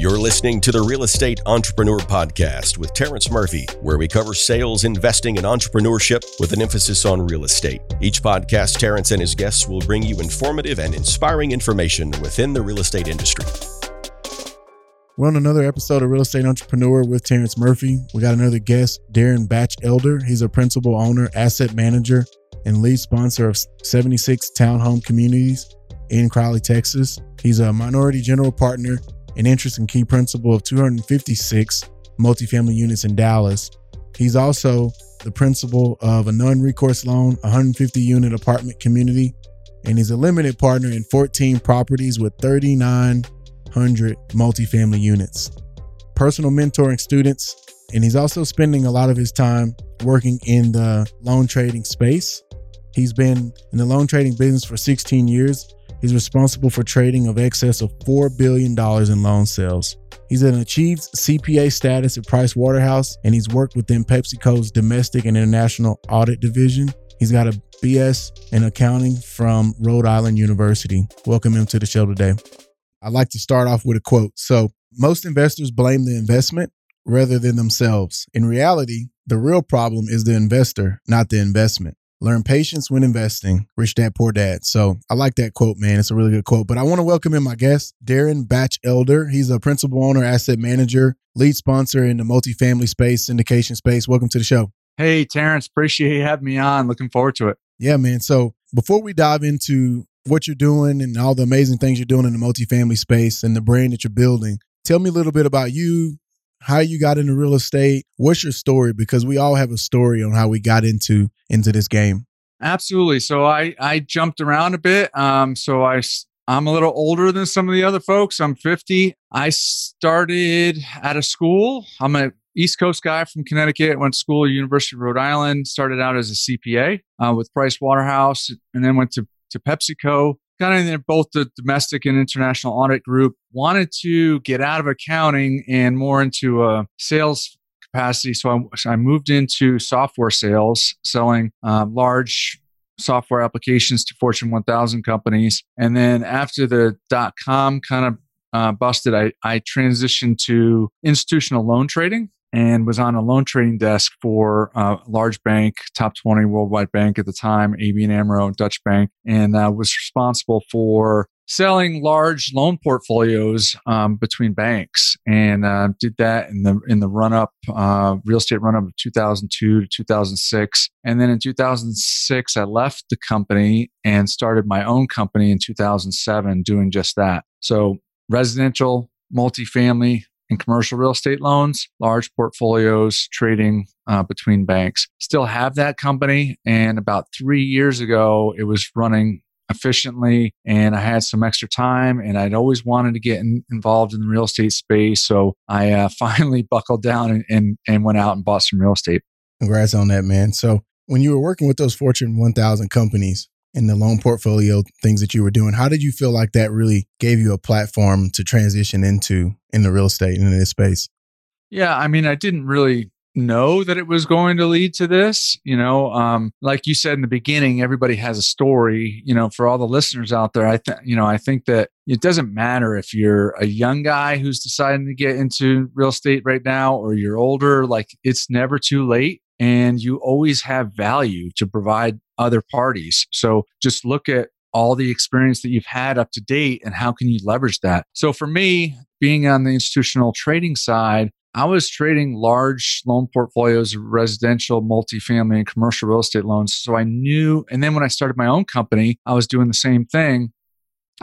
You're listening to the Real Estate Entrepreneur Podcast with Terrence Murphy, where we cover sales, investing, and entrepreneurship with an emphasis on real estate. Each podcast, Terrence and his guests will bring you informative and inspiring information within the real estate industry. We're on another episode of Real Estate Entrepreneur with Terrence Murphy. We got another guest, Darren Batchelder. He's a principal owner, asset manager, and lead sponsor of 76 townhome communities in Crowley, Texas. He's a minority general partner and interest and key principal of 256 multifamily units in Dallas. He's also the principal of a non recourse loan, 150 unit apartment community, and he's a limited partner in 14 properties with 3,900 multifamily units. Personal mentoring students, and he's also spending a lot of his time working in the loan trading space. He's been in the loan trading business for 16 years He's responsible for trading of excess of $4 billion in loan sales. He's an achieved CPA status at Price Waterhouse, and he's worked within PepsiCo's domestic and international audit division. He's got a BS in accounting from Rhode Island University. Welcome him to the show today. I'd like to start off with a quote. So, most investors blame the investment rather than themselves. In reality, the real problem is the investor, not the investment. Learn patience when investing. Rich Dad Poor Dad. So I like that quote, man. It's a really good quote. But I want to welcome in my guest, Darren Batchelder. He's a principal owner, asset manager, lead sponsor in the multifamily space, syndication space. Welcome to the show. Hey, Terrence. Appreciate you having me on. Looking forward to it. Yeah, man. So before we dive into what you're doing and all the amazing things you're doing in the multifamily space and the brand that you're building, tell me a little bit about you, how you got into real estate. What's your story? Because we all have a story on how we got into into this game. Absolutely. So I I jumped around a bit. Um, so I I'm a little older than some of the other folks. I'm 50. I started at a school. I'm a East Coast guy from Connecticut. Went to school at University of Rhode Island. Started out as a CPA uh, with Price Waterhouse, and then went to to PepsiCo kind of in both the domestic and international audit group, wanted to get out of accounting and more into a sales capacity. So I, so I moved into software sales, selling um, large software applications to Fortune 1000 companies. And then after the dot com kind of uh, busted, I, I transitioned to institutional loan trading and was on a loan trading desk for a large bank, top 20 worldwide bank at the time, ABN AMRO, Dutch bank, and uh, was responsible for selling large loan portfolios um, between banks. And uh, did that in the in the run up uh, real estate run up of 2002 to 2006 and then in 2006 i left the company and started my own company in 2007 doing just that. So residential multifamily and commercial real estate loans, large portfolios, trading uh, between banks. Still have that company. And about three years ago, it was running efficiently and I had some extra time and I'd always wanted to get in, involved in the real estate space. So I uh, finally buckled down and, and, and went out and bought some real estate. Congrats on that, man. So when you were working with those Fortune 1000 companies, in the loan portfolio things that you were doing how did you feel like that really gave you a platform to transition into in the real estate and in this space? Yeah i mean i didn't really know that it was going to lead to this you know um, like you said in the beginning everybody has a story you know for all the listeners out there i think you know i think that it doesn't matter if you're a young guy who's deciding to get into real estate right now or you're older like it's never too late and you always have value to provide other parties. So just look at all the experience that you've had up to date and how can you leverage that. So for me, being on the institutional trading side, I was trading large loan portfolios residential, multifamily, and commercial real estate loans. So I knew, and then when I started my own company, I was doing the same thing.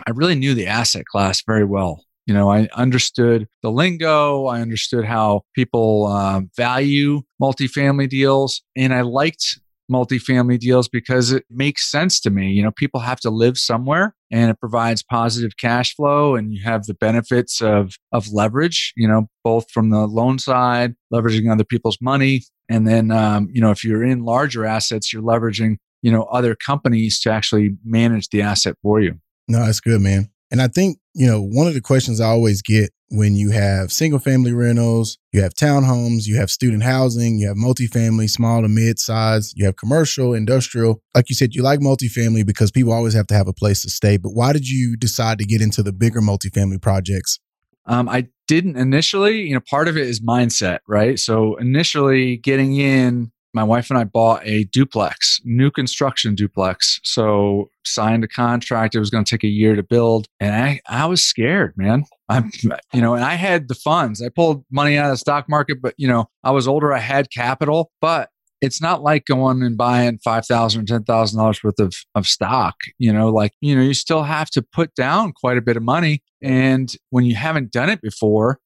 I really knew the asset class very well. You know, I understood the lingo. I understood how people uh, value multifamily deals. And I liked multifamily deals because it makes sense to me. You know, people have to live somewhere and it provides positive cash flow and you have the benefits of of leverage, you know, both from the loan side, leveraging other people's money. And then um, you know, if you're in larger assets, you're leveraging, you know, other companies to actually manage the asset for you. No, that's good, man. And I think, you know, one of the questions I always get when you have single family rentals, you have townhomes, you have student housing, you have multifamily, small to mid size, you have commercial, industrial. Like you said, you like multifamily because people always have to have a place to stay. But why did you decide to get into the bigger multifamily projects? Um, I didn't initially, you know, part of it is mindset, right? So initially getting in, my wife and I bought a duplex, new construction duplex. So signed a contract. It was going to take a year to build. And I, I was scared, man. I'm, you know, and I had the funds. I pulled money out of the stock market, but, you know, I was older. I had capital, but it's not like going and buying five thousand or ten thousand dollars worth of, of stock. You know, like you know, you still have to put down quite a bit of money. And when you haven't done it before,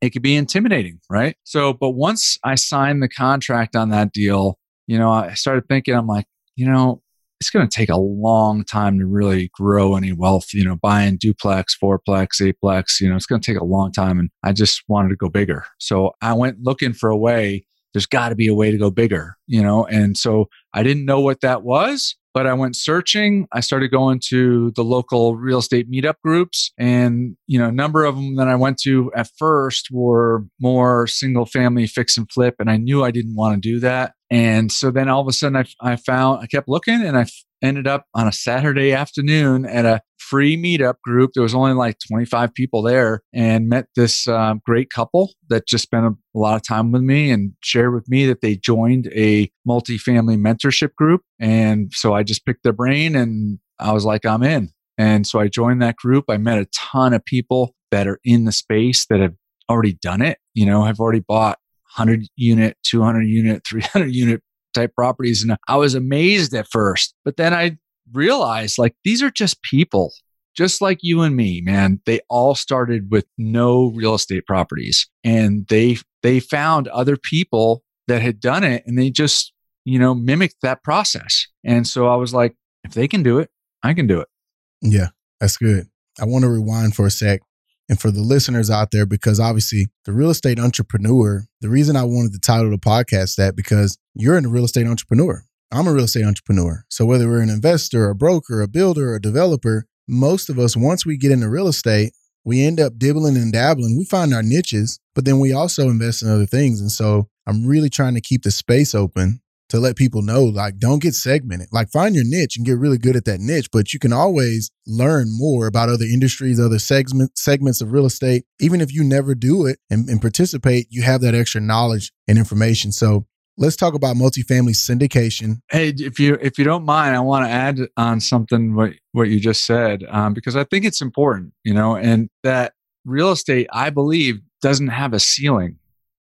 it could be intimidating, right? So, but once I signed the contract on that deal, you know, I started thinking, I'm like, you know, it's going to take a long time to really grow any wealth, you know, buying duplex, fourplex, eightplex, you know, it's going to take a long time. And I just wanted to go bigger. So I went looking for a way there's got to be a way to go bigger, you know? And so I didn't know what that was, but I went searching. I started going to the local real estate meetup groups and, you know, a number of them that I went to at first were more single family fix and flip. And I knew I didn't want to do that. And so then all of a sudden I, I found, I kept looking and I ended up on a Saturday afternoon at a free meetup group. There was only like 25 people there and met this um, great couple that just spent a, a, lot of time with me and shared with me that they joined a multifamily mentorship group. And so I just picked their brain and I was like, I'm in. And so I joined that group. I met a ton of people that are in the space that have already done it, you know, have already bought 100 unit, 200 unit, 300 unit type properties. And I was amazed at first, but then I realized like these are just people, just like you and me, man. They all started with no real estate properties and they, they found other people that had done it and they just, you know, mimicked that process. And so I was like, if they can do it, I can do it. Yeah, that's good. I want to rewind for a sec and for the listeners out there, because obviously the real estate entrepreneur, the reason I wanted to title the podcast that because you're in a real estate entrepreneur. I'm a real estate entrepreneur. So whether we're an investor, a broker, a builder, a developer, most of us, once we get into real estate, we end up dibbling and dabbling. We find our niches, but then we also invest in other things. And so I'm really trying to keep the space open to let people know like don't get segmented. Like find your niche and get really good at that niche but you can always learn more about other industries other segments segments of real estate even if you never do it and, and participate you have that extra knowledge and information. So let's talk about multifamily syndication. Hey if you if you don't mind i want to add on something what what you just said um, because i think it's important you know and that real estate i believe doesn't have a ceiling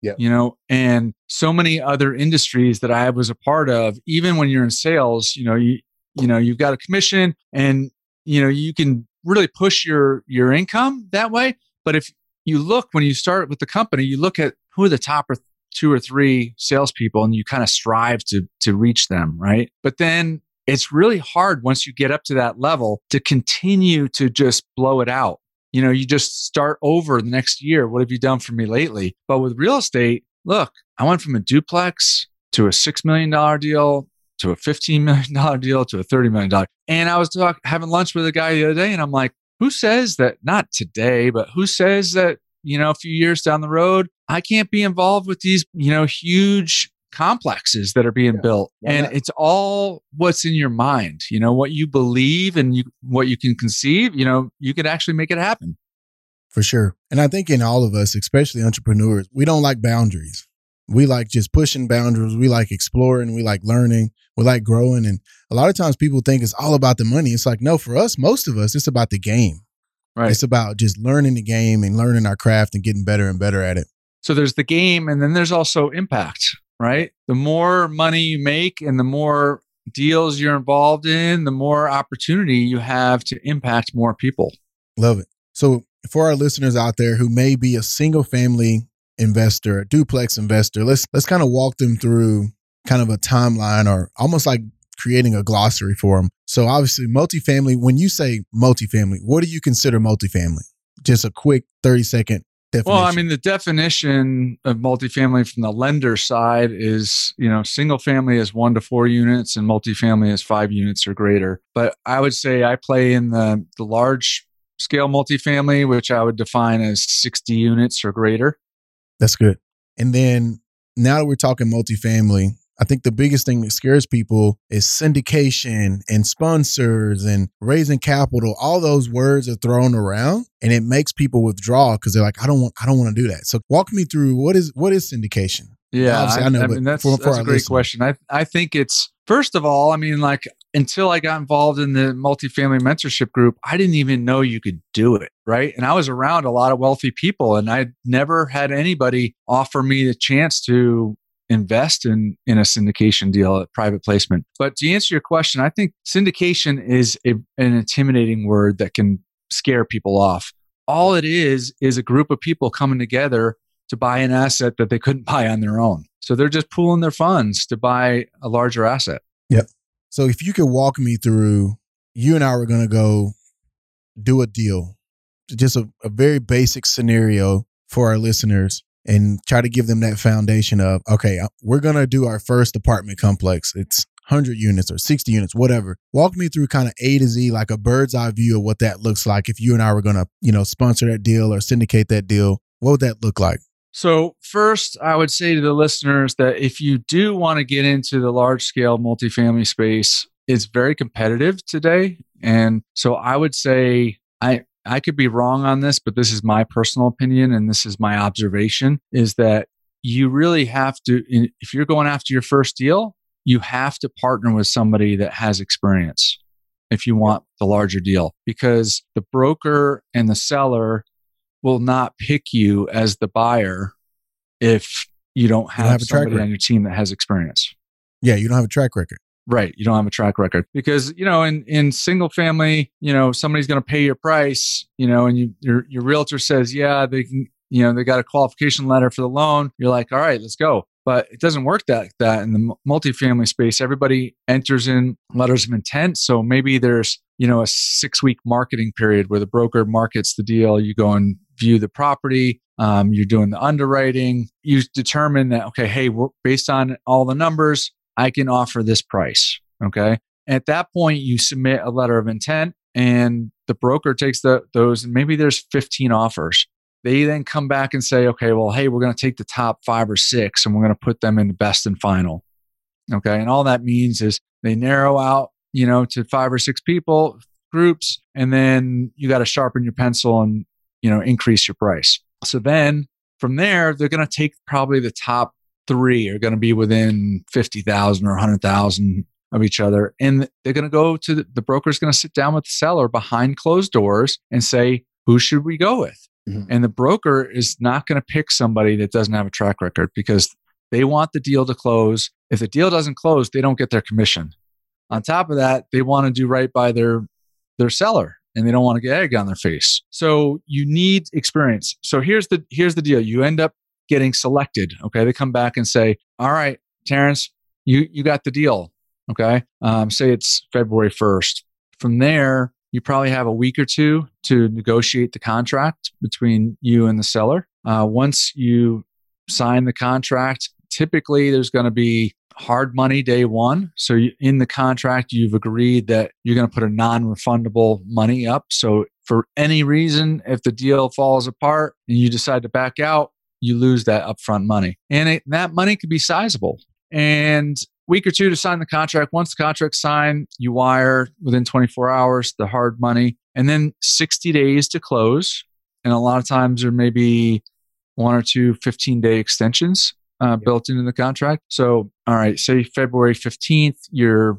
yeah. You know, and so many other industries that I was a part of, even when you're in sales, you know, you you know, you've got a commission and you know, you can really push your your income that way. But if you look when you start with the company, you look at who are the top or two or three salespeople and you kind of strive to to reach them, right? But then it's really hard once you get up to that level to continue to just blow it out you know, you just start over the next year. What have you done for me lately? But with real estate, look, I went from a duplex to a $6 million deal to a $15 million deal to a $30 million. And I was talk, having lunch with a guy the other day and I'm like, who says that, not today, but who says that, you know, a few years down the road, I can't be involved with these, you know, huge complexes that are being yeah. built and it's all what's in your mind you know what you believe and you what you can conceive you know you could actually make it happen. For sure and i think in all of us especially entrepreneurs we don't like boundaries. We like just pushing boundaries we like exploring we like learning we like growing and a lot of times people think it's all about the money. It's like no for us most of us it's about the game. Right. It's about just learning the game and learning our craft and getting better and better at it. So there's the game and then there's also impact right? The more money you make and the more deals you're involved in, the more opportunity you have to impact more people. Love it. So, for our listeners out there who may be a single family investor, a duplex investor, let's let's kind of walk them through kind of a timeline or almost like creating a glossary for them. So, obviously, multifamily, when you say multifamily, what do you consider multifamily? Just a quick 30 second Definition. Well, I mean, the definition of multifamily from the lender side is, you know, single family is one to four units and multifamily is five units or greater. But I would say I play in the, the large scale multifamily, which I would define as 60 units or greater. That's good. And then now that we're talking multifamily, I think the biggest thing that scares people is syndication and sponsors and raising capital. All those words are thrown around and it makes people withdraw because they're like, I don't want I don't want to do that. So walk me through what is what is syndication? Yeah, Obviously, I, I know, I mean, that's, for, for that's a great question. I I think it's first of all, I mean, like until I got involved in the multifamily mentorship group, I didn't even know you could do it. Right. And I was around a lot of wealthy people and I never had anybody offer me the chance to invest in, in a syndication deal, a private placement. But to answer your question, I think syndication is a, an intimidating word that can scare people off. All it is, is a group of people coming together to buy an asset that they couldn't buy on their own. So they're just pooling their funds to buy a larger asset. Yep. So if you could walk me through, you and I were going to go do a deal, just a, a very basic scenario for our listeners and try to give them that foundation of, okay, uh, we're going to do our first apartment complex. It's 100 units or 60 units, whatever. Walk me through kind of A to Z, like a bird's eye view of what that looks like if you and I were going to, you know, sponsor that deal or syndicate that deal. What would that look like? So, first, I would say to the listeners that if you do want to get into the large scale multifamily space, it's very competitive today. And so, I would say, I, I could be wrong on this, but this is my personal opinion and this is my observation is that you really have to, if you're going after your first deal, you have to partner with somebody that has experience if you want the larger deal because the broker and the seller will not pick you as the buyer if you don't have, you don't have somebody on your team that has experience. Yeah, you don't have a track record. Right. You don't have a track record because, you know, in, in single family, you know, somebody's going to pay your price, you know, and you, your, your realtor says, yeah, they can, you know, they got a qualification letter for the loan. You're like, all right, let's go. But it doesn't work that that in the multifamily space. Everybody enters in letters of intent. So maybe there's, you know, a six week marketing period where the broker markets the deal. You go and view the property. Um, you're doing the underwriting. You determine that, okay, hey, based on all the numbers, I can offer this price. Okay. At that point, you submit a letter of intent and the broker takes the, those, and maybe there's 15 offers. They then come back and say, okay, well, hey, we're going to take the top five or six and we're going to put them in the best and final. Okay. And all that means is they narrow out, you know, to five or six people, groups, and then you got to sharpen your pencil and, you know, increase your price. So then from there, they're going to take probably the top three are going to be within 50,000 or 100,000 of each other. And they're going to go to the, the broker's going to sit down with the seller behind closed doors and say, who should we go with? Mm-hmm. And the broker is not going to pick somebody that doesn't have a track record because they want the deal to close. If the deal doesn't close, they don't get their commission. On top of that, they want to do right by their their seller and they don't want to get egg on their face. So you need experience. So here's the here's the deal. You end up getting selected. Okay. They come back and say, all right, Terrence, you, you got the deal. Okay. Um, say it's February 1st. From there, you probably have a week or two to negotiate the contract between you and the seller. Uh, once you sign the contract, typically there's going to be hard money day one. So you, in the contract, you've agreed that you're going to put a non-refundable money up. So for any reason, if the deal falls apart and you decide to back out, you lose that upfront money. And it, that money could be sizable. And week or two to sign the contract. Once the contract's signed, you wire within 24 hours the hard money, and then 60 days to close. And a lot of times there may be one or two 15 day extensions uh, built into the contract. So, all right, say February 15th, you're,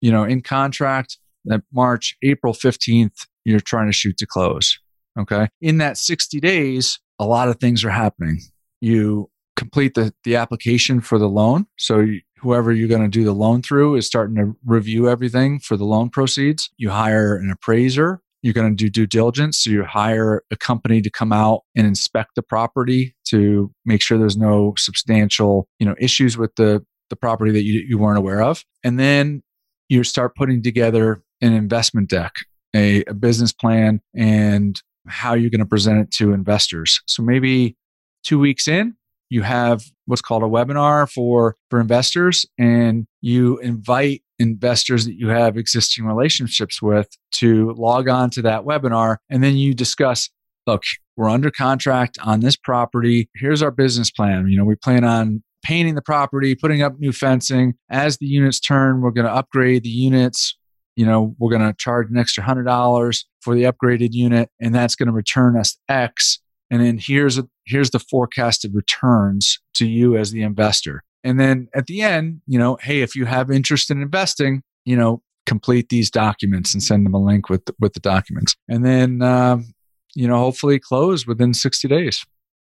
you know, in contract. That March, April 15th, you're trying to shoot to close. Okay. In that 60 days, a lot of things are happening. You complete the, the application for the loan. So whoever you're going to do the loan through is starting to review everything for the loan proceeds. You hire an appraiser. You're going to do due diligence. So you hire a company to come out and inspect the property to make sure there's no substantial, you know, issues with the, the property that you, you weren't aware of. And then you start putting together an investment deck, a, a business plan, and how you're going to present it to investors. So maybe two weeks in, you have what's called a webinar for for investors and you invite investors that you have existing relationships with to log on to that webinar and then you discuss look we're under contract on this property here's our business plan you know we plan on painting the property, putting up new fencing. As the units turn, we're going to upgrade the units. You know, we're going to charge an extra hundred dollars for the upgraded unit, and that's going to return us X. And then here's a, here's the forecasted returns to you as the investor. And then at the end, you know, hey, if you have interest in investing, you know, complete these documents and send them a link with with the documents, and then um, you know, hopefully close within sixty days.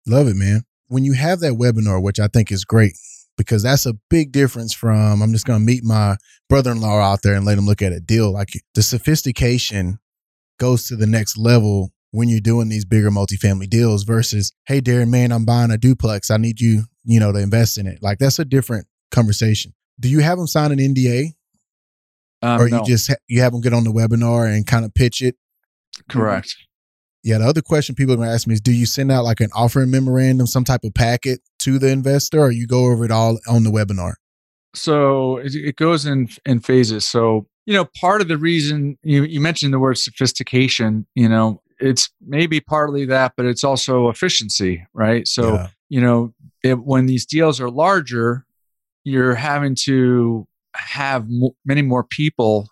Love it, man. When you have that webinar, which I think is great, because that's a big difference from I'm just going to meet my brother-in-law out there and let him look at a deal. Like the sophistication goes to the next level when you're doing these bigger multifamily deals versus, hey, Darren, man, I'm buying a duplex. I need you, you know, to invest in it. Like that's a different conversation. Do you have them sign an NDA, Um, or no, you just ha- you have them get on the webinar and kind of pitch it? correct. Yeah. The other question people are going to ask me is, do you send out like an offering memorandum, some type of packet to the investor, or you go over it all on the webinar? So it, it goes in in phases. So you know, part of the reason you you mentioned the word sophistication, you know, it's maybe partly that, but it's also efficiency, right? So Yeah. you know, it, when these deals are larger, you're having to have mo- many more people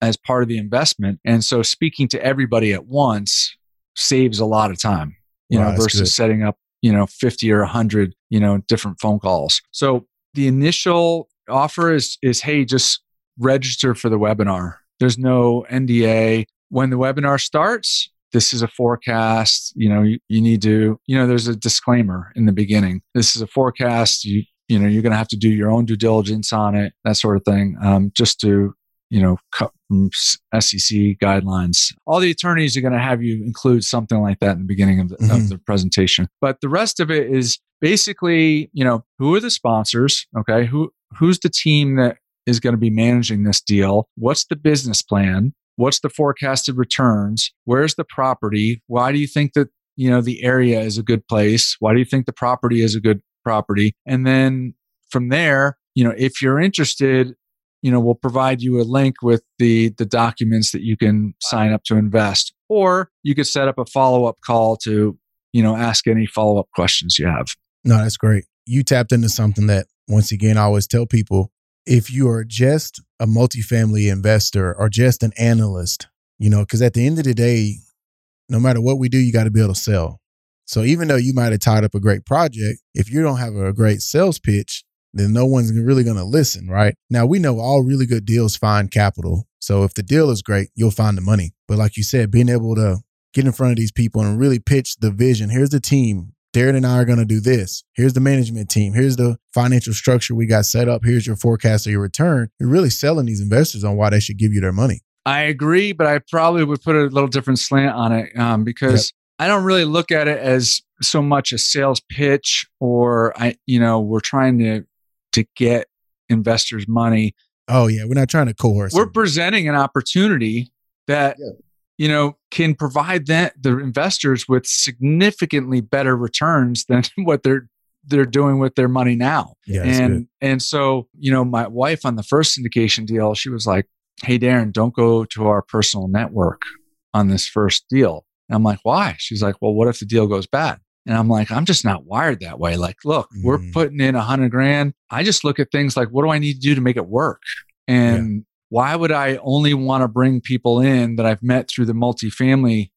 as part of the investment, and so speaking to everybody at once saves a lot of time, you Wow, know, versus good. setting up you know 50 or 100 you know different phone calls. So the initial offer is is hey, just register for the webinar. There's no NDA. When the webinar starts, this is a forecast. You know, you, you need to, you know, there's a disclaimer in the beginning. This is a forecast. You, you know, you're going to have to do your own due diligence on it, that sort of thing, um, just to, you know, cut from SEC guidelines. All the attorneys are going to have you include something like that in the beginning of the, Mhm. of the presentation. But the rest of it is basically, you know, who are the sponsors? Okay. Who, who's the team that is going to be managing this deal? What's the business plan? What's the forecasted returns? Where's the property? Why do you think that, you know, the area is a good place? Why do you think the property is a good property? And then from there, you know, if you're interested, you know, we'll provide you a link with the the documents that you can sign up to invest or you could set up a follow-up call to, you know, ask any follow-up questions you have. No, that's great. You tapped into something that, once again, I always tell people if you are just a multifamily investor or just an analyst, you know, because at the end of the day, no matter what we do, you got to be able to sell. So even though you might have tied up a great project, if you don't have a great sales pitch, then no one's really going to listen, right? Now, we know all really good deals find capital. So if the deal is great, you'll find the money. But like you said, being able to get in front of these people and really pitch the vision here's the team. Darren and I are going to do this. Here's the management team. Here's the financial structure we got set up. Here's your forecast of your return. You're really selling these investors on why they should give you their money. I agree, but I probably would put a little different slant on it um, because I don't really look at it as so much a sales pitch or I, you know, we're trying to to get investors money. Oh, yeah. We're not trying to coerce. We're them. presenting an opportunity that Yeah. you know can provide that the investors with significantly better returns than what they're they're doing with their money now yeah, and good. and so you know my wife on the first syndication deal she was like hey darren don't go to our personal network on this first deal and i'm like why she's like well what if the deal goes bad and i'm like i'm just not wired that way. Like look we're Mhm. putting in a hundred grand. I just look at things like what do i need to do to make it work? And why would i only want to bring people in that i've met through the multifamily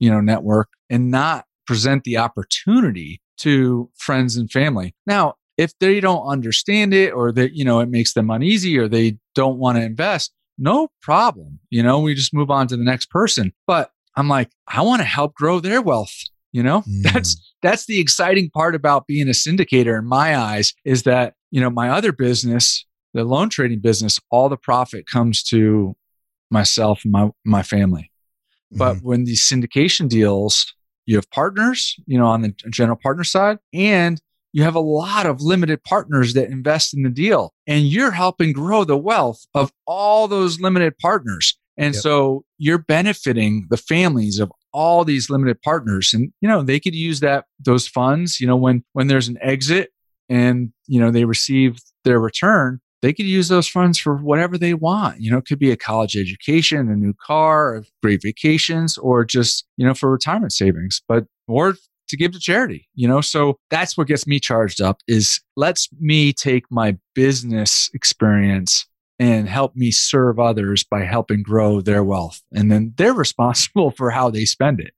you know network and not present the opportunity to friends and family? Now if they don't understand it or that you know it makes them uneasy or they don't want to invest no problem. You know we just move on to the next person. But i'm like i want to help grow their wealth. You know? Mm. that's that's the exciting part about being a syndicator in my eyes is that you know my other business the loan trading business all the profit comes to myself and my my family but Mhm. when these syndication deals, you have partners, you know, on the general partner side, and you have a lot of limited partners that invest in the deal, and you're helping grow the wealth of all those limited partners. And Yep. so you're benefiting the families of all these limited partners. And, you know, they could use that, those funds, you know, when, when there's an exit and, you know, they receive their return, they could use those funds for whatever they want. You know, it could be a college education, a new car, great vacations, or just, you know, for retirement savings. But, or to give to charity, you know? So that's what gets me charged up is lets me take my business experience and help me serve others by helping grow their wealth. And then they're responsible for how they spend it.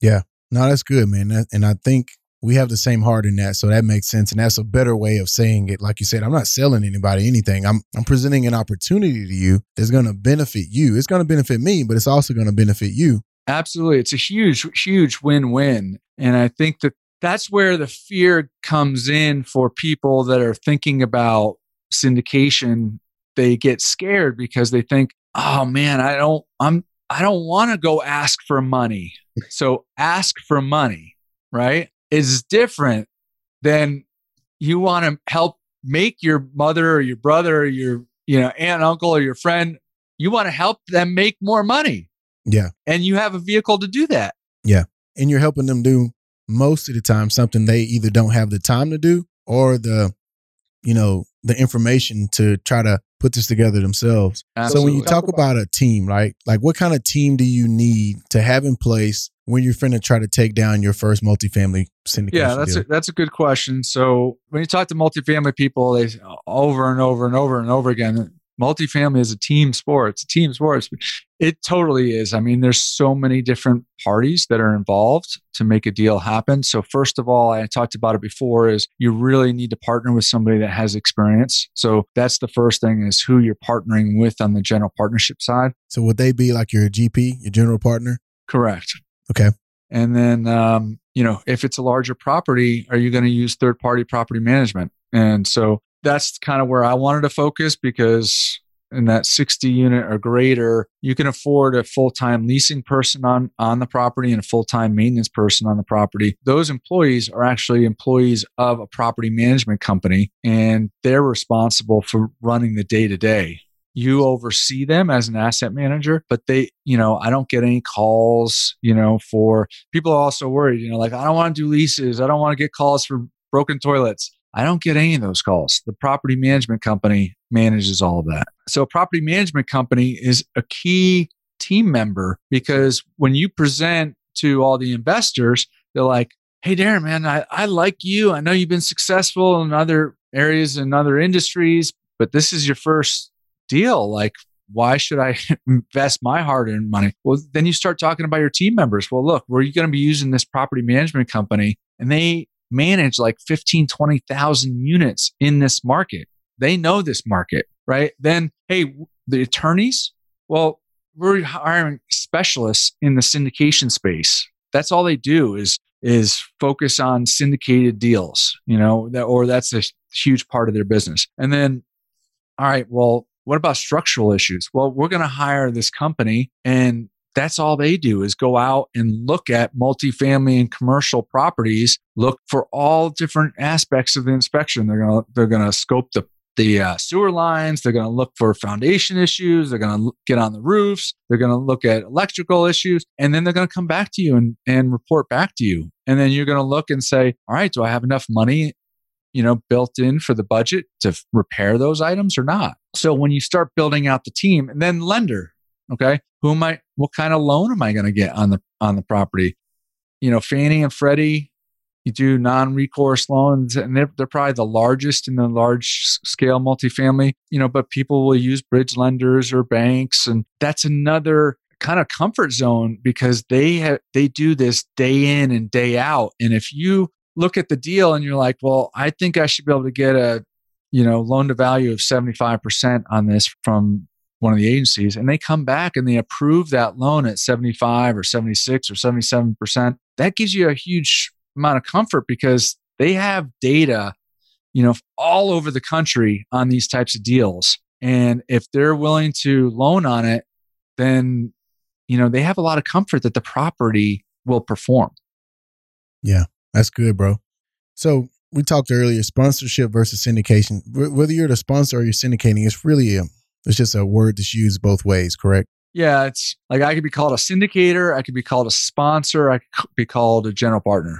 Yeah. No, that's good, man. And I think we have the same heart in that. So that makes sense. And that's a better way of saying it. Like you said, I'm not selling anybody anything. I'm I'm presenting an opportunity to you that's gonna benefit you. It's gonna benefit me, but it's also gonna benefit you. Absolutely. It's a huge, huge win-win. And I think that that's where the fear comes in for people that are thinking about syndication. They get scared because they think, oh man, I don't, I'm, I don't want to go ask for money. So ask for money, right? Is different than you want to help make your mother or your brother or your, you know, aunt, uncle or your friend, you want to help them make more money. Yeah. And you have a vehicle to do that. Yeah. And you're helping them do most of the time something they either don't have the time to do or the, you know, the information to try to put this together themselves. Absolutely. So when you talk about a team, right? Like what kind of team do you need to have in place when you're finna try to take down your first multifamily syndication? Yeah, that's deal? a, that's a good question. So when you talk to multifamily people, they over and over and over and over again, multifamily is a team sport. It's a team sport. It totally is. I mean, there's so many different parties that are involved to make a deal happen. So first of all, I talked about it before is you really need to partner with somebody that has experience. So that's the first thing is who you're partnering with on the general partnership side. So would they be like your GP, your general partner? Correct. Okay. And then, um, you know, if it's a larger property, are you going to use third party property management? And so that's kind of where I wanted to focus because in that 60 unit or greater, you can afford a full-time leasing person on, on the property and a full-time maintenance person on the property. Those employees are actually employees of a property management company and they're responsible for running the day to day. You oversee them as an asset manager, but they, you know, I don't get any calls, you know, for people are also worried, you know, like I don't want to do leases. I don't want to get calls for broken toilets. I don't get any of those calls. The property management company manages all of that. So, a property management company is a key team member because when you present to all the investors, they're like, Hey, Darren, man, I, I like you. I know you've been successful in other areas and other industries, but this is your first deal. Like, why should I invest my hard earned money? Well, then you start talking about your team members. Well, look, we're going to be using this property management company and they manage like 15, 20,000 units in this market. They know this market, right? Then, hey, the attorneys, well, we're hiring specialists in the syndication space. That's all they do is is focus on syndicated deals, you know, that, or that's a huge part of their business. And then, all right, well, what about structural issues? Well, we're going to hire this company and that's all they do is go out and look at multifamily and commercial properties, look for all different aspects of the inspection. They're going to, they're going to scope the the uh, sewer lines. They're going to look for foundation issues. They're going to get on the roofs. They're going to look at electrical issues. And then they're going to come back to you and, and report back to you. And then you're going to look and say, all right, do I have enough money, you know, built in for the budget to f- repair those items or not? So when you start building out the team and then lender, okay, who am I, what kind of loan am I going to get on the, on the property? You know, Fannie and Freddie, you do non-recourse loans and they're, they're probably the largest in the large scale multifamily you know but people will use bridge lenders or banks and that's another kind of comfort zone because they have they do this day in and day out and if you look at the deal and you're like well i think i should be able to get a you know loan to value of 75% on this from one of the agencies and they come back and they approve that loan at 75 or 76 or 77% that gives you a huge amount of comfort because they have data, you know, all over the country on these types of deals. And if they're willing to loan on it, then, you know, they have a lot of comfort that the property will perform. Yeah, that's good, bro. So we talked earlier, sponsorship versus syndication. Whether you're the sponsor or you're syndicating, it's really a, it's just a word that's used both ways, correct? Yeah, it's like I could be called a syndicator, I could be called a sponsor, I could be called a general partner.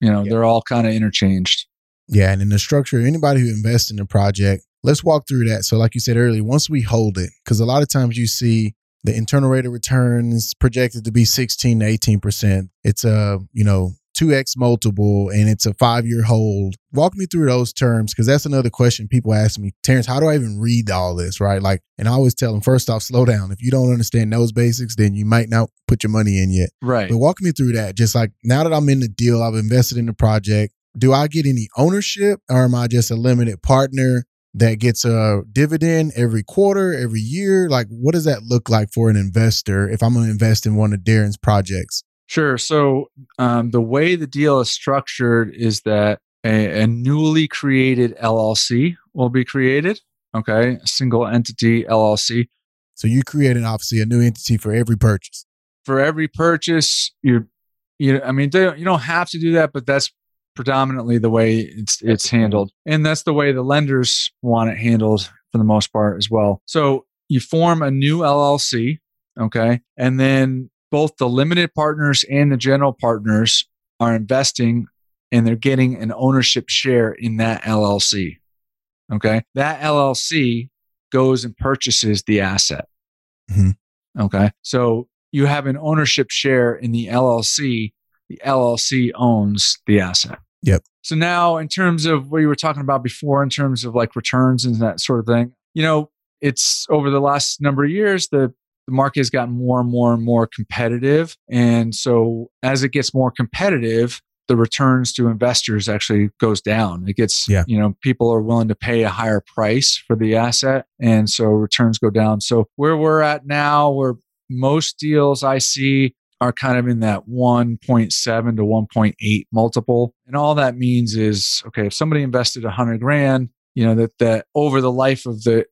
You know, they're all kind of interchanged. Yeah, and in the structure, anybody who invests in the project, let's walk through that. So, like you said earlier, once we hold it, because a lot of times you see the internal rate of return is projected to be 16 to 18 percent. It's a you know 2x multiple and it's a five year hold. Walk me through those terms because that's another question people ask me. Terrence, how do I even read all this? Right. Like, and I always tell them, first off, slow down. If you don't understand those basics, then you might not put your money in yet. Right. But walk me through that. Just like now that I'm in the deal, I've invested in the project. Do I get any ownership or am I just a limited partner? that gets a dividend every quarter, every year? Like, what does that look like for an investor if I'm going to invest in one of Darren's projects? Sure. So, um, the way the deal is structured is that a, a, newly created LLC will be created. Okay. A single entity LLC. So, you create an obviously a new entity for every purchase. For every purchase, you're, you, I mean, you don't have to do that, but that's predominantly the way it's it's handled and that's the way the lenders want it handled for the most part as well so you form a new llc okay and then both the limited partners and the general partners are investing and they're getting an ownership share in that llc okay that llc goes and purchases the asset mm-hmm. okay so you have an ownership share in the llc the LLC owns the asset. Yep. So now, in terms of what you were talking about before, in terms of like returns and that sort of thing, you know, it's over the last number of years, the, the market has gotten more and more and more competitive. And so as it gets more competitive, the returns to investors actually goes down. It gets, yeah. you know, people are willing to pay a higher price for the asset. And so returns go down. So where we're at now, where most deals I see are kind of in that 1.7 to 1.8 multiple. And all that means is, okay, if somebody invested 100 grand, you know, that, that over the life of the,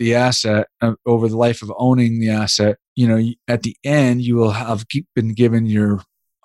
the asset, uh, over the life of owning the asset, you know, at the end, you will have been given your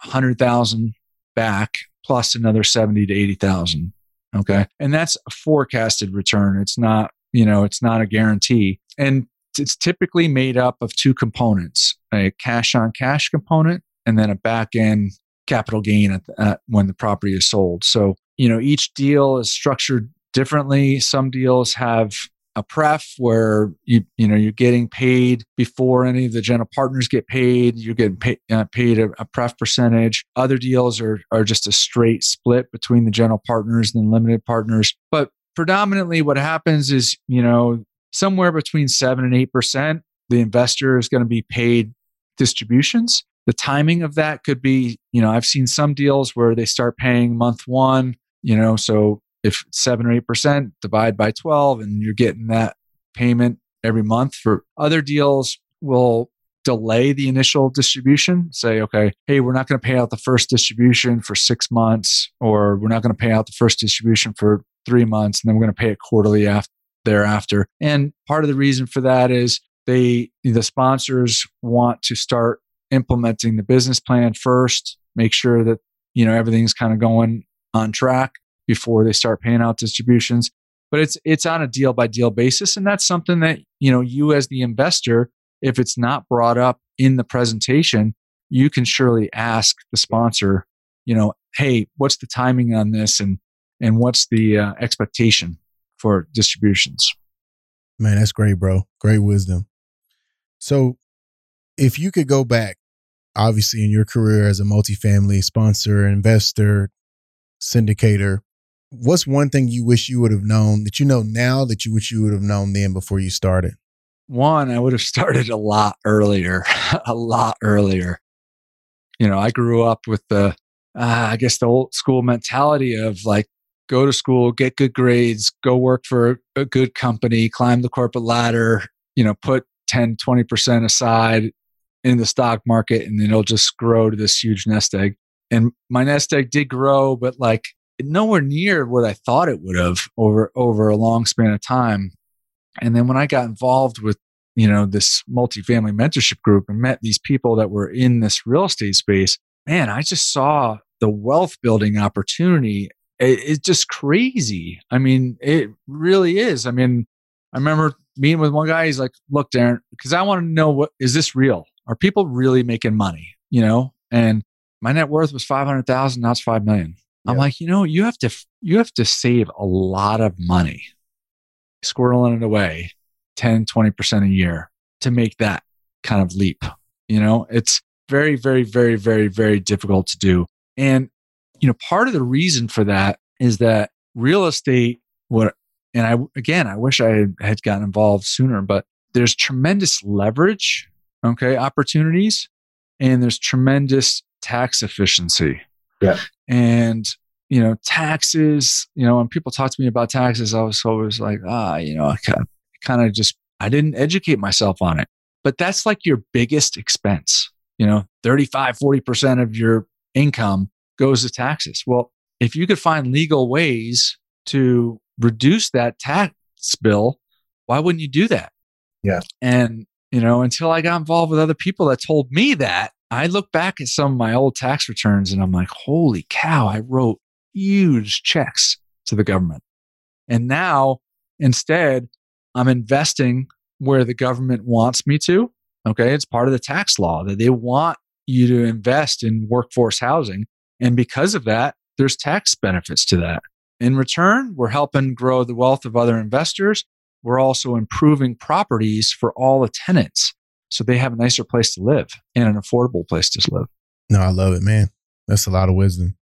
100,000 back plus another 70 to 80,000. Okay. And that's a forecasted return. It's not, you know, it's not a guarantee. And it's typically made up of two components a cash on cash component and then a back end capital gain at, at when the property is sold. So, you know, each deal is structured differently. Some deals have a pref where you you know you're getting paid before any of the general partners get paid. You're getting pay, uh, paid a, a, pref percentage. Other deals are are just a straight split between the general partners and limited partners. But predominantly, what happens is you know somewhere between seven and eight percent, the investor is going to be paid distributions. The timing of that could be, you know, I've seen some deals where they start paying month one, you know, so if seven or eight percent, divide by 12, and you're getting that payment every month. For other deals, will delay the initial distribution, say, okay, hey, we're not going to pay out the first distribution for six months, or we're not going to pay out the first distribution for three months, and then we're going to pay it quarterly after thereafter. And part of the reason for that is they the sponsors want to start implementing the business plan first, make sure that you know everything's kind of going on track before they start paying out distributions. But it's it's on a deal by deal basis and that's something that you know you as the investor if it's not brought up in the presentation, you can surely ask the sponsor, you know, hey, what's the timing on this and and what's the uh, expectation for distributions. Man, that's great, bro. Great wisdom. So, if you could go back, obviously, in your career as a multifamily sponsor, investor, syndicator, what's one thing you wish you would have known that you know now that you wish you would have known then before you started? One, I would have started a lot earlier, a lot earlier. You know, I grew up with the, uh, I guess, the old school mentality of like, go to school, get good grades, go work for a good company, climb the corporate ladder, you know, put 10, 20% aside in the stock market and then it'll just grow to this huge nest egg. And my nest egg did grow, but like nowhere near what I thought it would have over over a long span of time. And then when I got involved with, you know, this multifamily mentorship group and met these people that were in this real estate space, man, I just saw the wealth building opportunity it, it's just crazy. I mean, it really is. I mean, I remember meeting with one guy. He's like, "Look, Darren, because I want to know what is this real? Are people really making money? You know?" And my net worth was five hundred thousand. Now it's five million. Yeah. I'm like, you know, you have to you have to save a lot of money, squirreling it away, 10, 20 percent a year to make that kind of leap. You know, it's very, very, very, very, very difficult to do. And you know, part of the reason for that is that real estate, what, and I, again, I wish I had gotten involved sooner, but there's tremendous leverage, okay, opportunities, and there's tremendous tax efficiency. Yeah. And, you know, taxes, you know, when people talk to me about taxes, I was always like, ah, you know, I kind of just, I didn't educate myself on it. But that's like your biggest expense, you know, 35, 40% of your income goes to taxes. Well, if you could find legal ways to reduce that tax bill, why wouldn't you do that? Yeah. And, you know, until I got involved with other people that told me that, I look back at some of my old tax returns and I'm like, holy cow, I wrote huge checks to the government. And now instead, I'm investing where the government wants me to. Okay. It's part of the tax law that they want you to invest in workforce housing. And because of that, there's tax benefits to that. In return, we're helping grow the wealth of other investors. We're also improving properties for all the tenants so they have a nicer place to live and an affordable place to live. No, I love it, man. That's a lot of wisdom.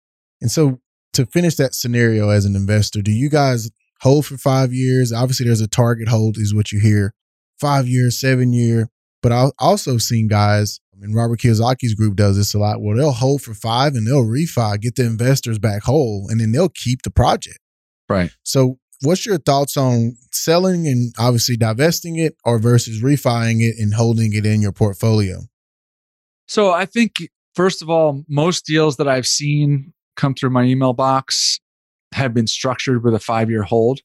And so to finish that scenario as an investor, do you guys hold for five years? Obviously, there's a target hold, is what you hear. Five years, seven year. But I've also seen guys, I mean, Robert Kiyosaki's group does this a lot, where they'll hold for five and they'll refi, get the investors back whole, and then they'll keep the project. Right. So what's your thoughts on selling and obviously divesting it or versus refining it and holding it in your portfolio? So I think first of all, most deals that I've seen come through my email box have been structured with a five year hold,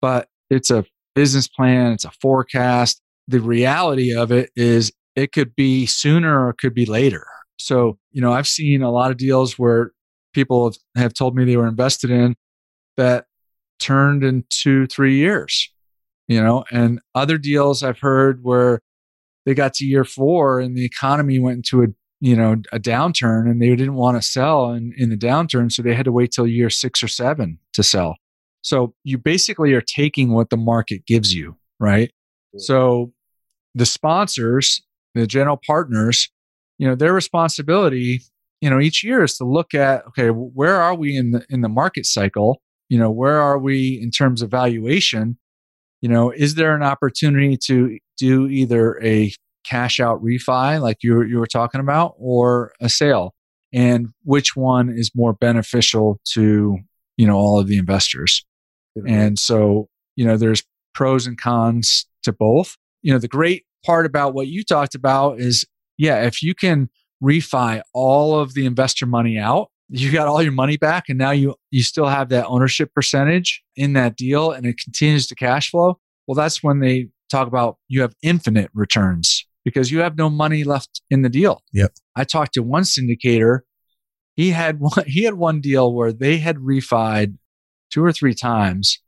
but it's a business plan, it's a forecast. The reality of it is it could be sooner or it could be later. So, you know, I've seen a lot of deals where people have told me they were invested in that turned in two, three years, you know, and other deals I've heard where they got to year four and the economy went into a, you know, a downturn and they didn't want to sell in, in the downturn. So they had to wait till year six or seven to sell. So you basically are taking what the market gives you, right? So the sponsors, the general partners, you know, their responsibility, you know, each year is to look at, okay, where are we in the in the market cycle? You know where are we in terms of valuation? You know is there an opportunity to do either a cash out refi like you, you were talking about or a sale? And which one is more beneficial to you know all of the investors? And so you know there's pros and cons to both. You know the great part about what you talked about is yeah if you can refi all of the investor money out you got all your money back and now you you still have that ownership percentage in that deal and it continues to cash flow well that's when they talk about you have infinite returns because you have no money left in the deal. Yep. I talked to one syndicator. He had one he had one deal where they had refied two or three times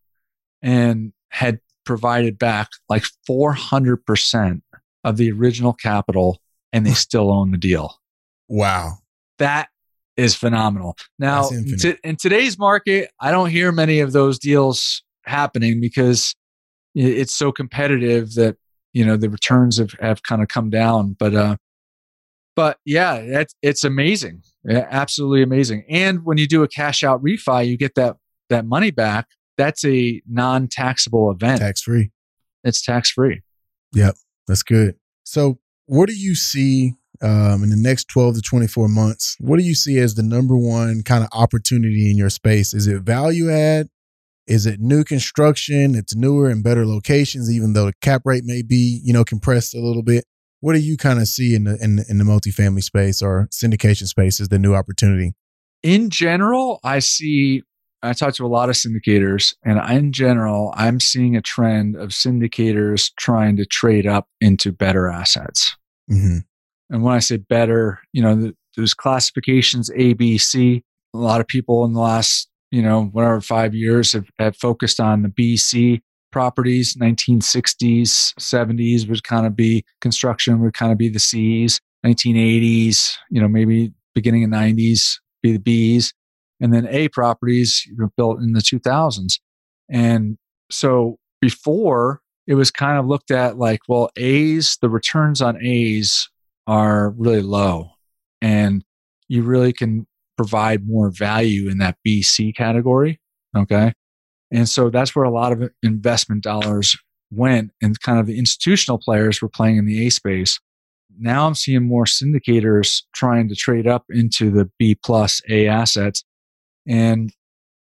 and had provided back like 400% of the original capital and they still own the deal. Wow. That is phenomenal. Now, t- in today's market, I don't hear many of those deals happening because it's so competitive that you know the returns have, have kind of come down. But uh, but yeah, it's it's amazing, yeah, absolutely amazing. And when you do a cash out refi, you get that that money back. That's a non taxable event, tax free. It's tax free. Yep, that's good. So, what do you see um, in the next 12 to 24 months, what do you see as the number one kind of opportunity in your space? Is it value add? Is it new construction? It's newer and better locations, even though the cap rate may be, you know, compressed a little bit. What do you kind of see in the in, in the multifamily space or syndication space as the new opportunity? In general, I see I talk to a lot of syndicators, and in general, I'm seeing a trend of syndicators trying to trade up into better assets. Mm-hmm. And when I say better, you know, there's classifications A, B, C. A lot of people in the last, you know, whatever five years have, have focused on the B, C properties. 1960s, 70s would kind of be construction would kind of be the C's. 1980s, you know, maybe beginning of 90s be the B's. And then A properties built in the 2000s. And so before it was kind of looked at like, well, A's, the returns on A's are really low and you really can provide more value in that BC category. Okay. And so that's where a lot of investment dollars went and kind of the institutional players were playing in the A space. Now I'm seeing more syndicators trying to trade up into the B plus A assets. And,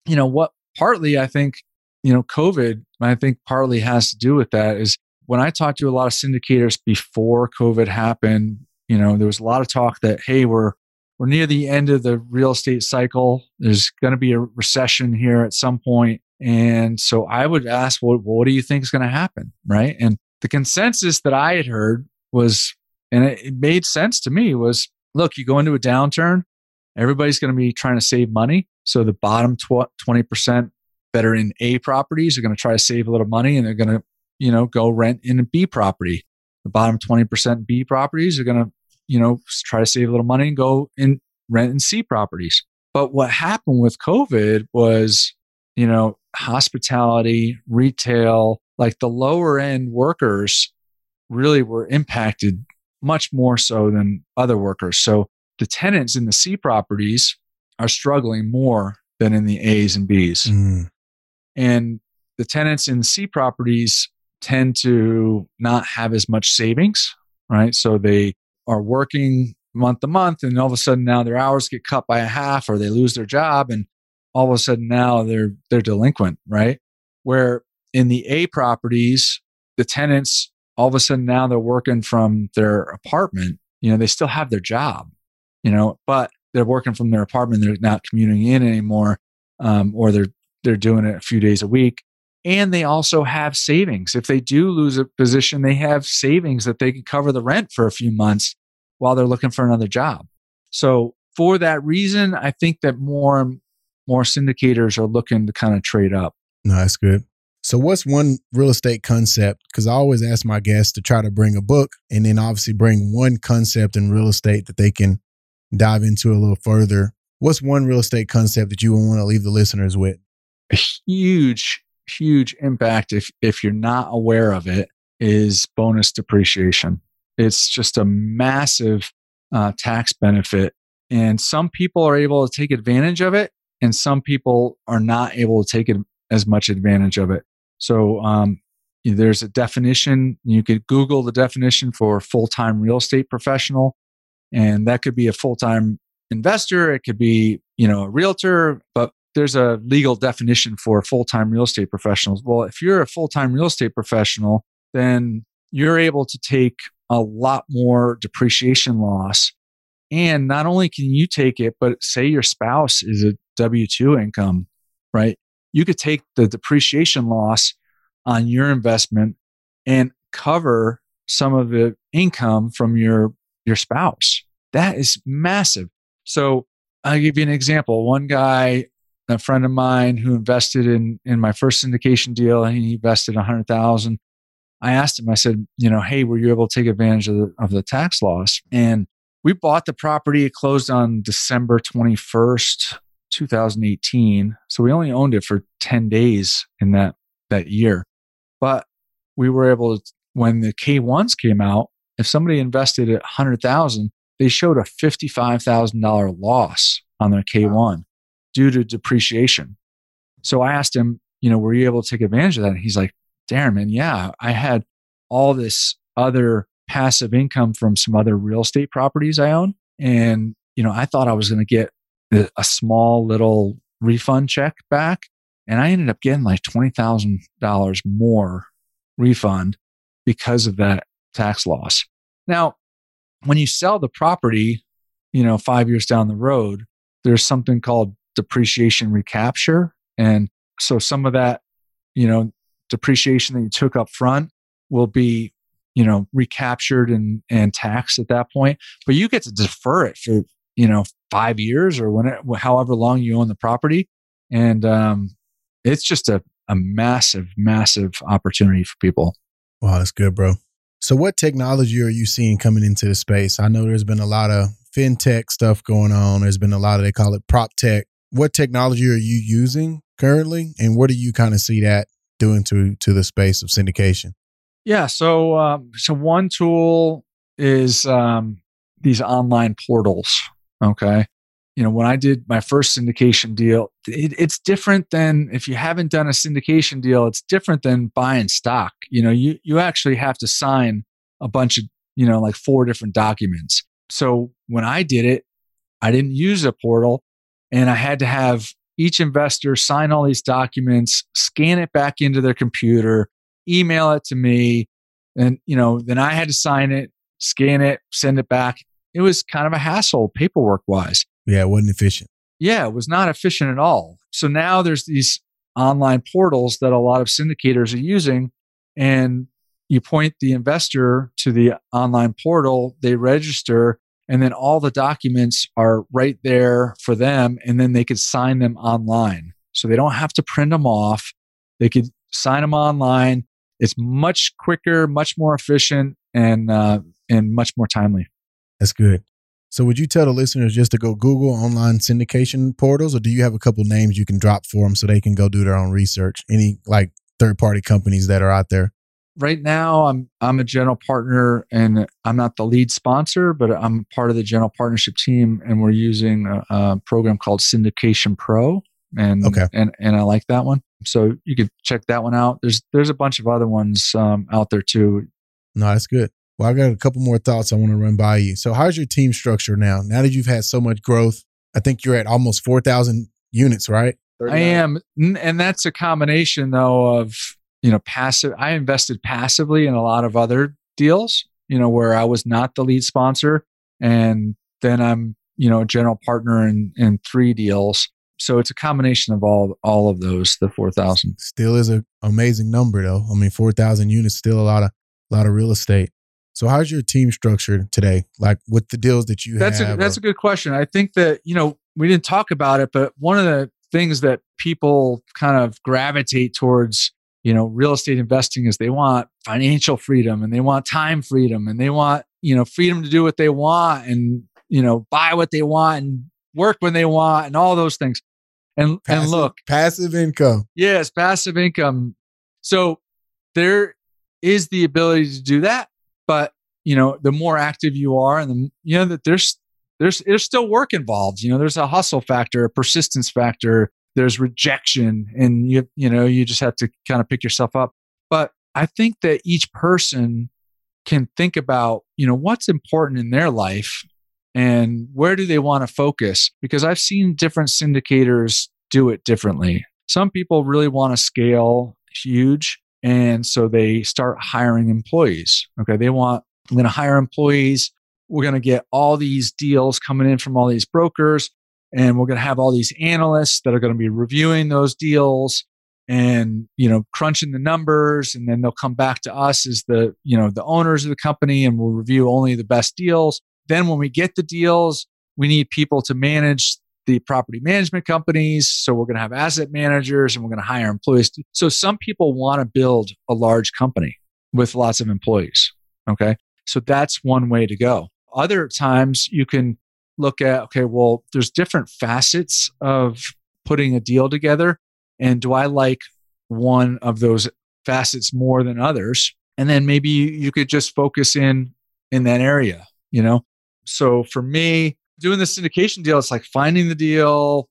you know, what partly I think, you know, COVID, I think partly has to do with that is when I talked to a lot of syndicators before COVID happened, you know, there was a lot of talk that, hey, we're we're near the end of the real estate cycle. There's going to be a recession here at some point. And so I would ask, well, what do you think is going to happen? Right. And the consensus that I had heard was, and it, made sense to me, was look, you go into a downturn, everybody's going to be trying to save money. So the bottom 20% that are in A properties are going to try to save a little money and they're going to, you know, go rent in a B property. The bottom 20% B properties are going to you know, try to save a little money and go and rent and C properties. But what happened with COVID was, you know, hospitality, retail, like the lower end workers really were impacted much more so than other workers. So the tenants in the C properties are struggling more than in the A's and B's. Mm. And the tenants in the C properties tend to not have as much savings, right? So they are working month to month and all of a sudden now their hours get cut by a half or they lose their job and all of a sudden now they're they're delinquent right where in the a properties the tenants all of a sudden now they're working from their apartment you know they still have their job you know but they're working from their apartment they're not commuting in anymore um, or they're they're doing it a few days a week and they also have savings if they do lose a position they have savings that they can cover the rent for a few months while they're looking for another job. So for that reason, I think that more and more syndicators are looking to kind of trade up. No, that's good. So what's one real estate concept? Because I always ask my guests to try to bring a book and then obviously bring one concept in real estate that they can dive into a little further. What's one real estate concept that you want to leave the listeners with? A huge, huge impact if if you're not aware of it is bonus depreciation. It's just a massive uh, tax benefit. And some people are able to take advantage of it, and some people are not able to take as much advantage of it. So um, there's a definition. You could Google the definition for full time real estate professional, and that could be a full time investor. It could be you know a realtor, but there's a legal definition for full time real estate professionals. Well, if you're a full time real estate professional, then you're able to take a lot more depreciation loss. And not only can you take it, but say your spouse is a W 2 income, right? You could take the depreciation loss on your investment and cover some of the income from your, your spouse. That is massive. So I'll give you an example. One guy, a friend of mine who invested in, in my first syndication deal, and he invested a hundred thousand I asked him, I said, you know, hey, were you able to take advantage of the, of the tax loss? And we bought the property. It closed on December 21st, 2018. So we only owned it for 10 days in that, that year. But we were able to, when the K1s came out, if somebody invested at 100,000, they showed a $55,000 loss on their K1 wow. Due to depreciation. So I asked him, you know, were you able to take advantage of that? And he's like, Darin, man, yeah, I had all this other passive income from some other real estate properties I own. And, you know, I thought I was going to get a small little refund check back. And I ended up getting like $20,000 more refund because of that tax loss. Now, when you sell the property, you know, five years down the road, there's something called depreciation recapture. And so some of that, you know, depreciation that you took up front will be you know recaptured and and taxed at that point. But you get to defer it for you know five years or when it, however long you own the property. And um, it's just a, a massive massive opportunity for people. Wow that's good bro. So what technology are you seeing coming into the space? I know there's been a lot of fintech stuff going on. There's been a lot of they call it prop tech what technology are you using currently and what do you kind of see that doing to to the space of syndication? Yeah, so um, so one tool is um, these online portals. Okay, you know, when I did my first syndication deal, it, it's different than if you haven't done a syndication deal, it's different than buying stock. You know, you, you actually have to sign a bunch of, you know, like four different documents. So when I did it, I didn't use a portal and I had to have each investor sign all these documents, scan it back into their computer, email it to me. And, you know, then I had to sign it, scan it, send it back. It was kind of a hassle paperwork wise. Yeah, it wasn't efficient. Yeah, it was not efficient at all. So now there's these online portals that a lot of syndicators are using. And you point the investor to the online portal, they register, and then all the documents are right there for them. And then they could sign them online. So they don't have to print them off. They could sign them online. It's much quicker, much more efficient, and uh, and much more timely. That's good. So, would you tell the listeners just to go Google online syndication portals, or do you have a couple names you can drop for them so they can go do their own research? Any like third party companies that are out there? Right now, I'm I'm a general partner, and I'm not the lead sponsor, but I'm part of the general partnership team, and we're using a, a program called Syndication Pro, and okay. and and I like that one. So you could check that one out. There's there's a bunch of other ones um, out there too. No, that's good. Well, I got a couple more thoughts I want to run by you. So, how's your team structure now? Now that you've had so much growth, I think you're at almost 4,000 units, right? 39. I am. And that's a combination, though, of, you know, passive. I invested passively in a lot of other deals, you know, where I was not the lead sponsor. And then I'm, you know, a general partner in, in three deals. So it's a combination of all all of those, the 4,000. Still is an amazing number, though. I mean, 4,000 units, still a lot of, a lot of real estate. So how's your team structured today? Like with the deals that you that's have? A, that's or- a good question. I think that, you know, we didn't talk about it, but one of the things that people kind of gravitate towards, you know, real estate investing is they want financial freedom and they want time freedom and they want, you know, freedom to do what they want and, you know, buy what they want and work when they want and all those things. And passive, and look, passive income. Yes, passive income. So there is the ability to do that but you know, the more active you are, and the you know that there's there's there's still work involved. You know, there's a hustle factor, a persistence factor. There's rejection, and you you know you just have to kind of pick yourself up. But I think that each person can think about you know what's important in their life and where do they want to focus because i've seen different syndicators do it differently some people really want to scale huge and so they start hiring employees. Okay. They want, I'm going to hire employees. We're going to get all these deals coming in from all these brokers. And we're going to have all these analysts that are going to be reviewing those deals and you know crunching the numbers and then they'll come back to us as the you know the owners of the company and we'll review only the best deals then when we get the deals we need people to manage the property management companies. So we're going to have asset managers and we're going to hire employees. So some people want to build a large company with lots of employees. Okay. So that's one way to go. Other times you can look at, okay, well, there's different facets of putting a deal together. And do I like one of those facets more than others? And then maybe you could just focus in in that area, you know? So for me, doing the syndication deal, it's like finding the deal,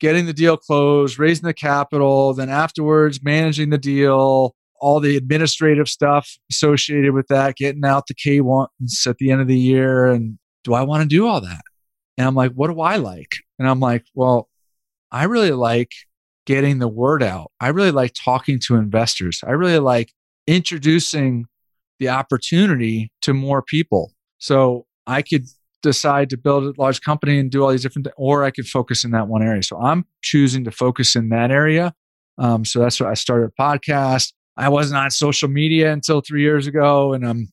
getting the deal closed, raising the capital, then afterwards managing the deal, all the administrative stuff associated with that, getting out the K1s at the end of the year. And do I want to do all that? And I'm like, what do I like? And I'm like, well, I really like getting the word out. I really like talking to investors. I really like introducing the opportunity to more people. So I could decide to build a large company and do all these different, things, or I could focus in that one area. So I'm choosing to focus in that area. Um, so that's why I started a podcast. I wasn't on social media until three years ago, and I'm,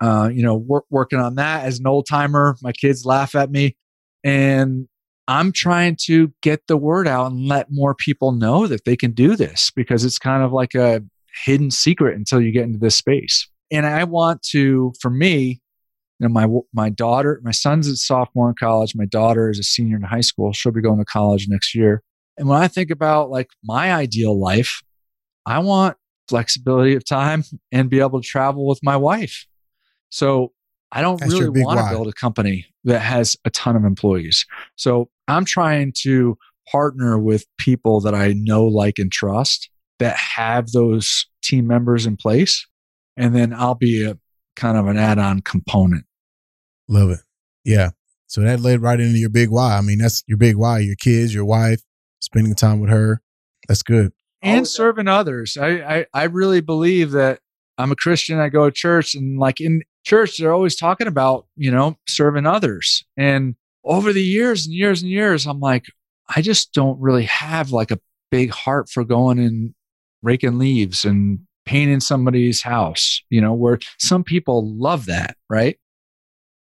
uh, you know, wor- working on that as an old timer. My kids laugh at me, and I'm trying to get the word out and let more people know that they can do this because it's kind of like a hidden secret until you get into this space. And I want to, for me, you know, my my daughter, my son's a sophomore in college. My daughter is a senior in high school. She'll be going to college next year. And when I think about like my ideal life, I want flexibility of time and be able to travel with my wife. So I don't That's really want to build a company. That has a ton of employees. So I'm trying to partner with people that I know, like, and trust that have those team members in place. And then I'll be a kind of an add on component. Love it. Yeah. So that led right into your big why. I mean, that's your big why your kids, your wife, spending time with her. That's good. And serving others. I, I, I really believe that I'm a Christian. I go to church and like in church, they're always talking about, you know, serving others. And over the years and years and years, I'm like, I just don't really have like a big heart for going and raking leaves and painting somebody's house, you know, where some people love that, right?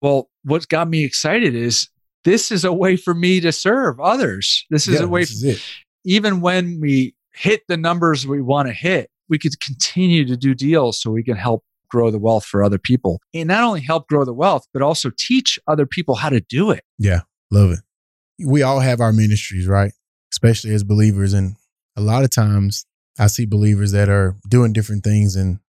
Well, what got me excited is this is a way for me to serve others. This is Yeah, a way, is even when we hit the numbers we want to hit, we could continue to do deals so we can help grow the wealth for other people. And not only help grow the wealth, but also teach other people how to do it. Yeah. Love it. We all have our ministries, right? Especially as believers. And a lot of times I see believers that are doing different things and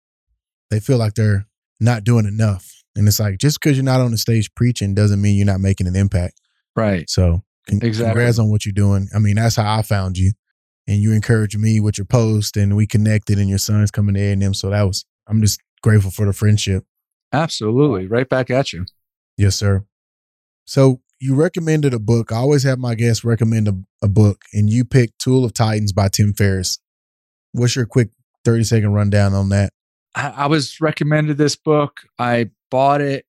they feel like they're not doing enough. And it's like, just because you're not on the stage preaching doesn't mean you're not making an impact. Right. So con- Exactly. congrats on what you're doing. I mean, that's how I found you. And you encouraged me with your post and we connected and your son's coming to A&M. So that was, I'm just grateful for the friendship. Absolutely. Right back at you. Yes, sir. So you recommended a book. I always have my guests recommend a, a book, and you picked Tool of Titans by Tim Ferriss. What's your quick 30 second rundown on that? I, I was recommended this book. I bought it.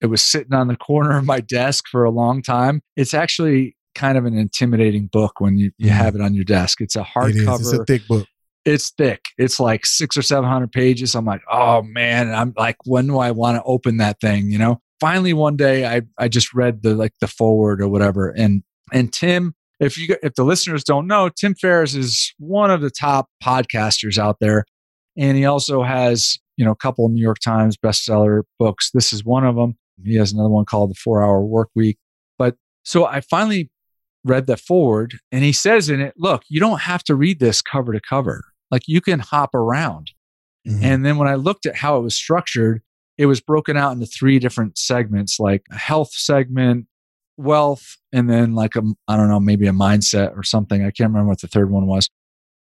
It was sitting on the corner of my desk for a long time. It's actually kind of an intimidating book when you, you Mhm. have it on your desk. It's a It is. It's a thick book. It's thick. It's like six or seven hundred pages. I'm like, oh man. I'm like, when do I want to open that thing? You know? Finally, one day, I I just read the like the forward or whatever, and and Tim. If you if the listeners don't know, Tim Ferriss is one of the top podcasters out there, and he also has you know a couple New York Times bestseller books. This is one of them. He has another one called The Four Hour Work Week. But so I finally read the forward, and he says in it, "Look, you don't have to read this cover to cover. Like you can hop around." Mhm. And then when I looked at how it was structured, it was broken out into three different segments, like a health segment, wealth, and then like a I don't know, maybe a mindset or something. I can't remember what the third one was.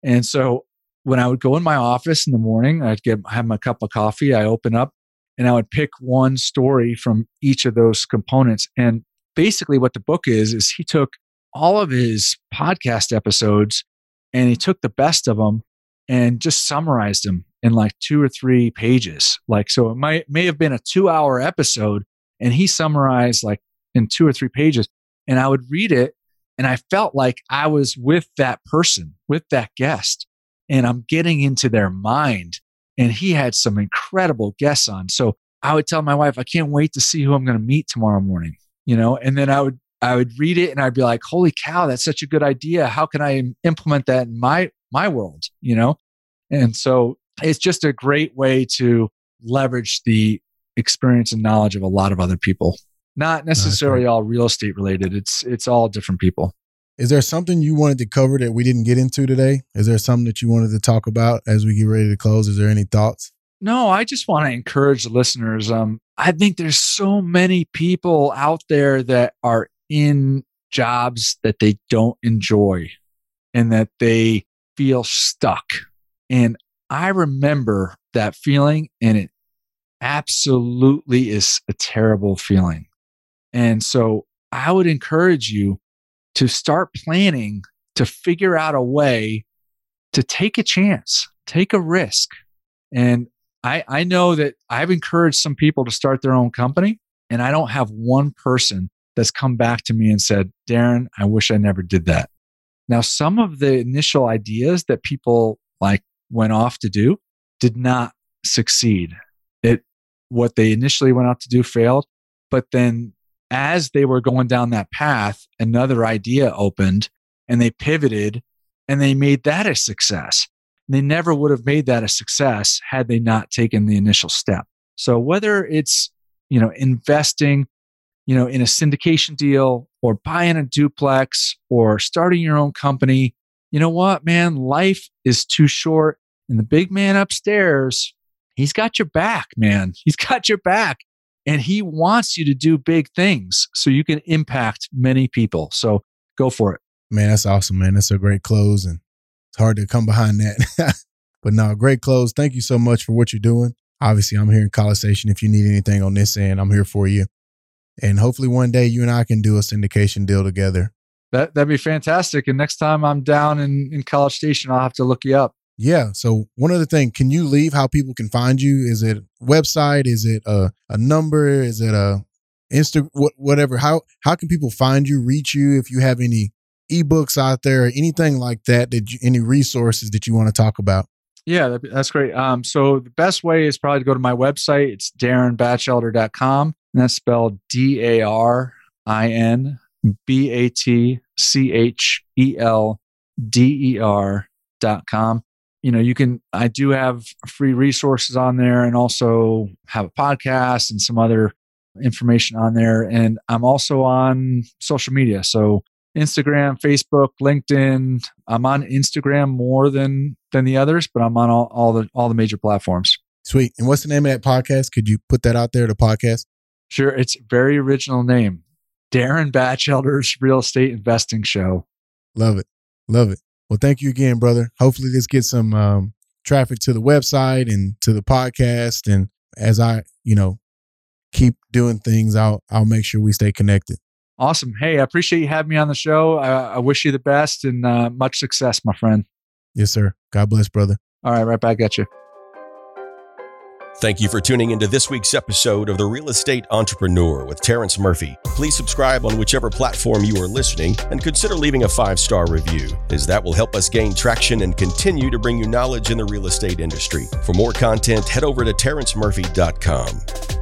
And so when I would go in my office in the morning, I'd get have my cup of coffee, I open up and I would pick one story from each of those components. And basically what the book is is he took all of his podcast episodes and he took the best of them and just summarized them in like two or three pages. Like, so it might may have been a two hour episode, and he summarized like in two or three pages. And I would read it, and I felt like I was with that person, with that guest, and I'm getting into their mind. And he had some incredible guests on. So I would tell my wife, I can't wait to see who I'm going to meet tomorrow morning, you know, and then I would I would read it and I'd be like, holy cow, that's such a good idea. How can I implement that in my my world, you know? And so it's just a great way to leverage the experience and knowledge of a lot of other people. Not necessarily all real estate related. It's it's all different people. Is there something you wanted to cover that we didn't get into today? Is there something that you wanted to talk about as we get ready to close? Is there any thoughts? No, I just want to encourage the listeners. Um, I think there's so many people out there that are in jobs that they don't enjoy and that they feel stuck. And I remember that feeling, and it absolutely is a terrible feeling. And so I would encourage you to start planning to figure out a way to take a chance, take a risk. And I, I know that I've encouraged some people to start their own company, and I don't have one person that's come back to me and said, Darin, I wish I never did that. Now, some of the initial ideas that people like went off to do did not succeed. It what they initially went out to do failed, but then as they were going down that path, another idea opened and they pivoted and they made that a success. They never would have made that a success had they not taken the initial step. So whether it's, you know, investing, you know, in a syndication deal or buying a duplex or starting your own company, you know what, man, life is too short and the big man upstairs, he's got your back, man. He's got your back. And he wants you to do big things so you can impact many people. So go for it. Man, that's awesome, man. That's a great close. And it's hard to come behind that. but no, great close. Thank you so much for what you're doing. Obviously, I'm here in College Station. If you need anything on this end, I'm here for you. And hopefully one day you and I can do a syndication deal together. That that'd be fantastic. And next time I'm down in, in College Station, I'll have to look you up. Yeah. So one other thing, can you leave how people can find you? Is it website? Is it a, a number? Is it a Insta whatever? How how can people find you, reach you if you have any ebooks out there or anything like that that you, any resources that you want to talk about? Yeah, that's great. Um, so the best way is probably to go to my website. It's darinbatchelder.com. And that's spelled D A R I N B A T C H E L D E R dot com. You know, you can, I do have free resources on there and also have a podcast and some other information on there. And I'm also on social media. So Instagram, Facebook, LinkedIn. I'm on Instagram more than than the others, but I'm on all, all the all the major platforms. Sweet. And what's the name of that podcast? Could you put that out there, the podcast? Sure. It's very original name. Darin Batchelder's Real Estate Investing Show. Love it. Love it. Well, thank you again, brother. Hopefully this gets some um, traffic to the website and to the podcast. And as I, you know, keep doing things, I'll I'll make sure we stay connected. Awesome. Hey, I appreciate you having me on the show. I, I wish you the best and uh, much success, my friend. Yes, sir. God bless, brother. All right, right back at you. Thank you for tuning into this week's episode of The Real Estate Entrepreneur with Terrence Murphy. Please subscribe on whichever platform you are listening and consider leaving a five star review, as that will help us gain traction and continue to bring you knowledge in the real estate industry. For more content, head over to terrencemurphy.com.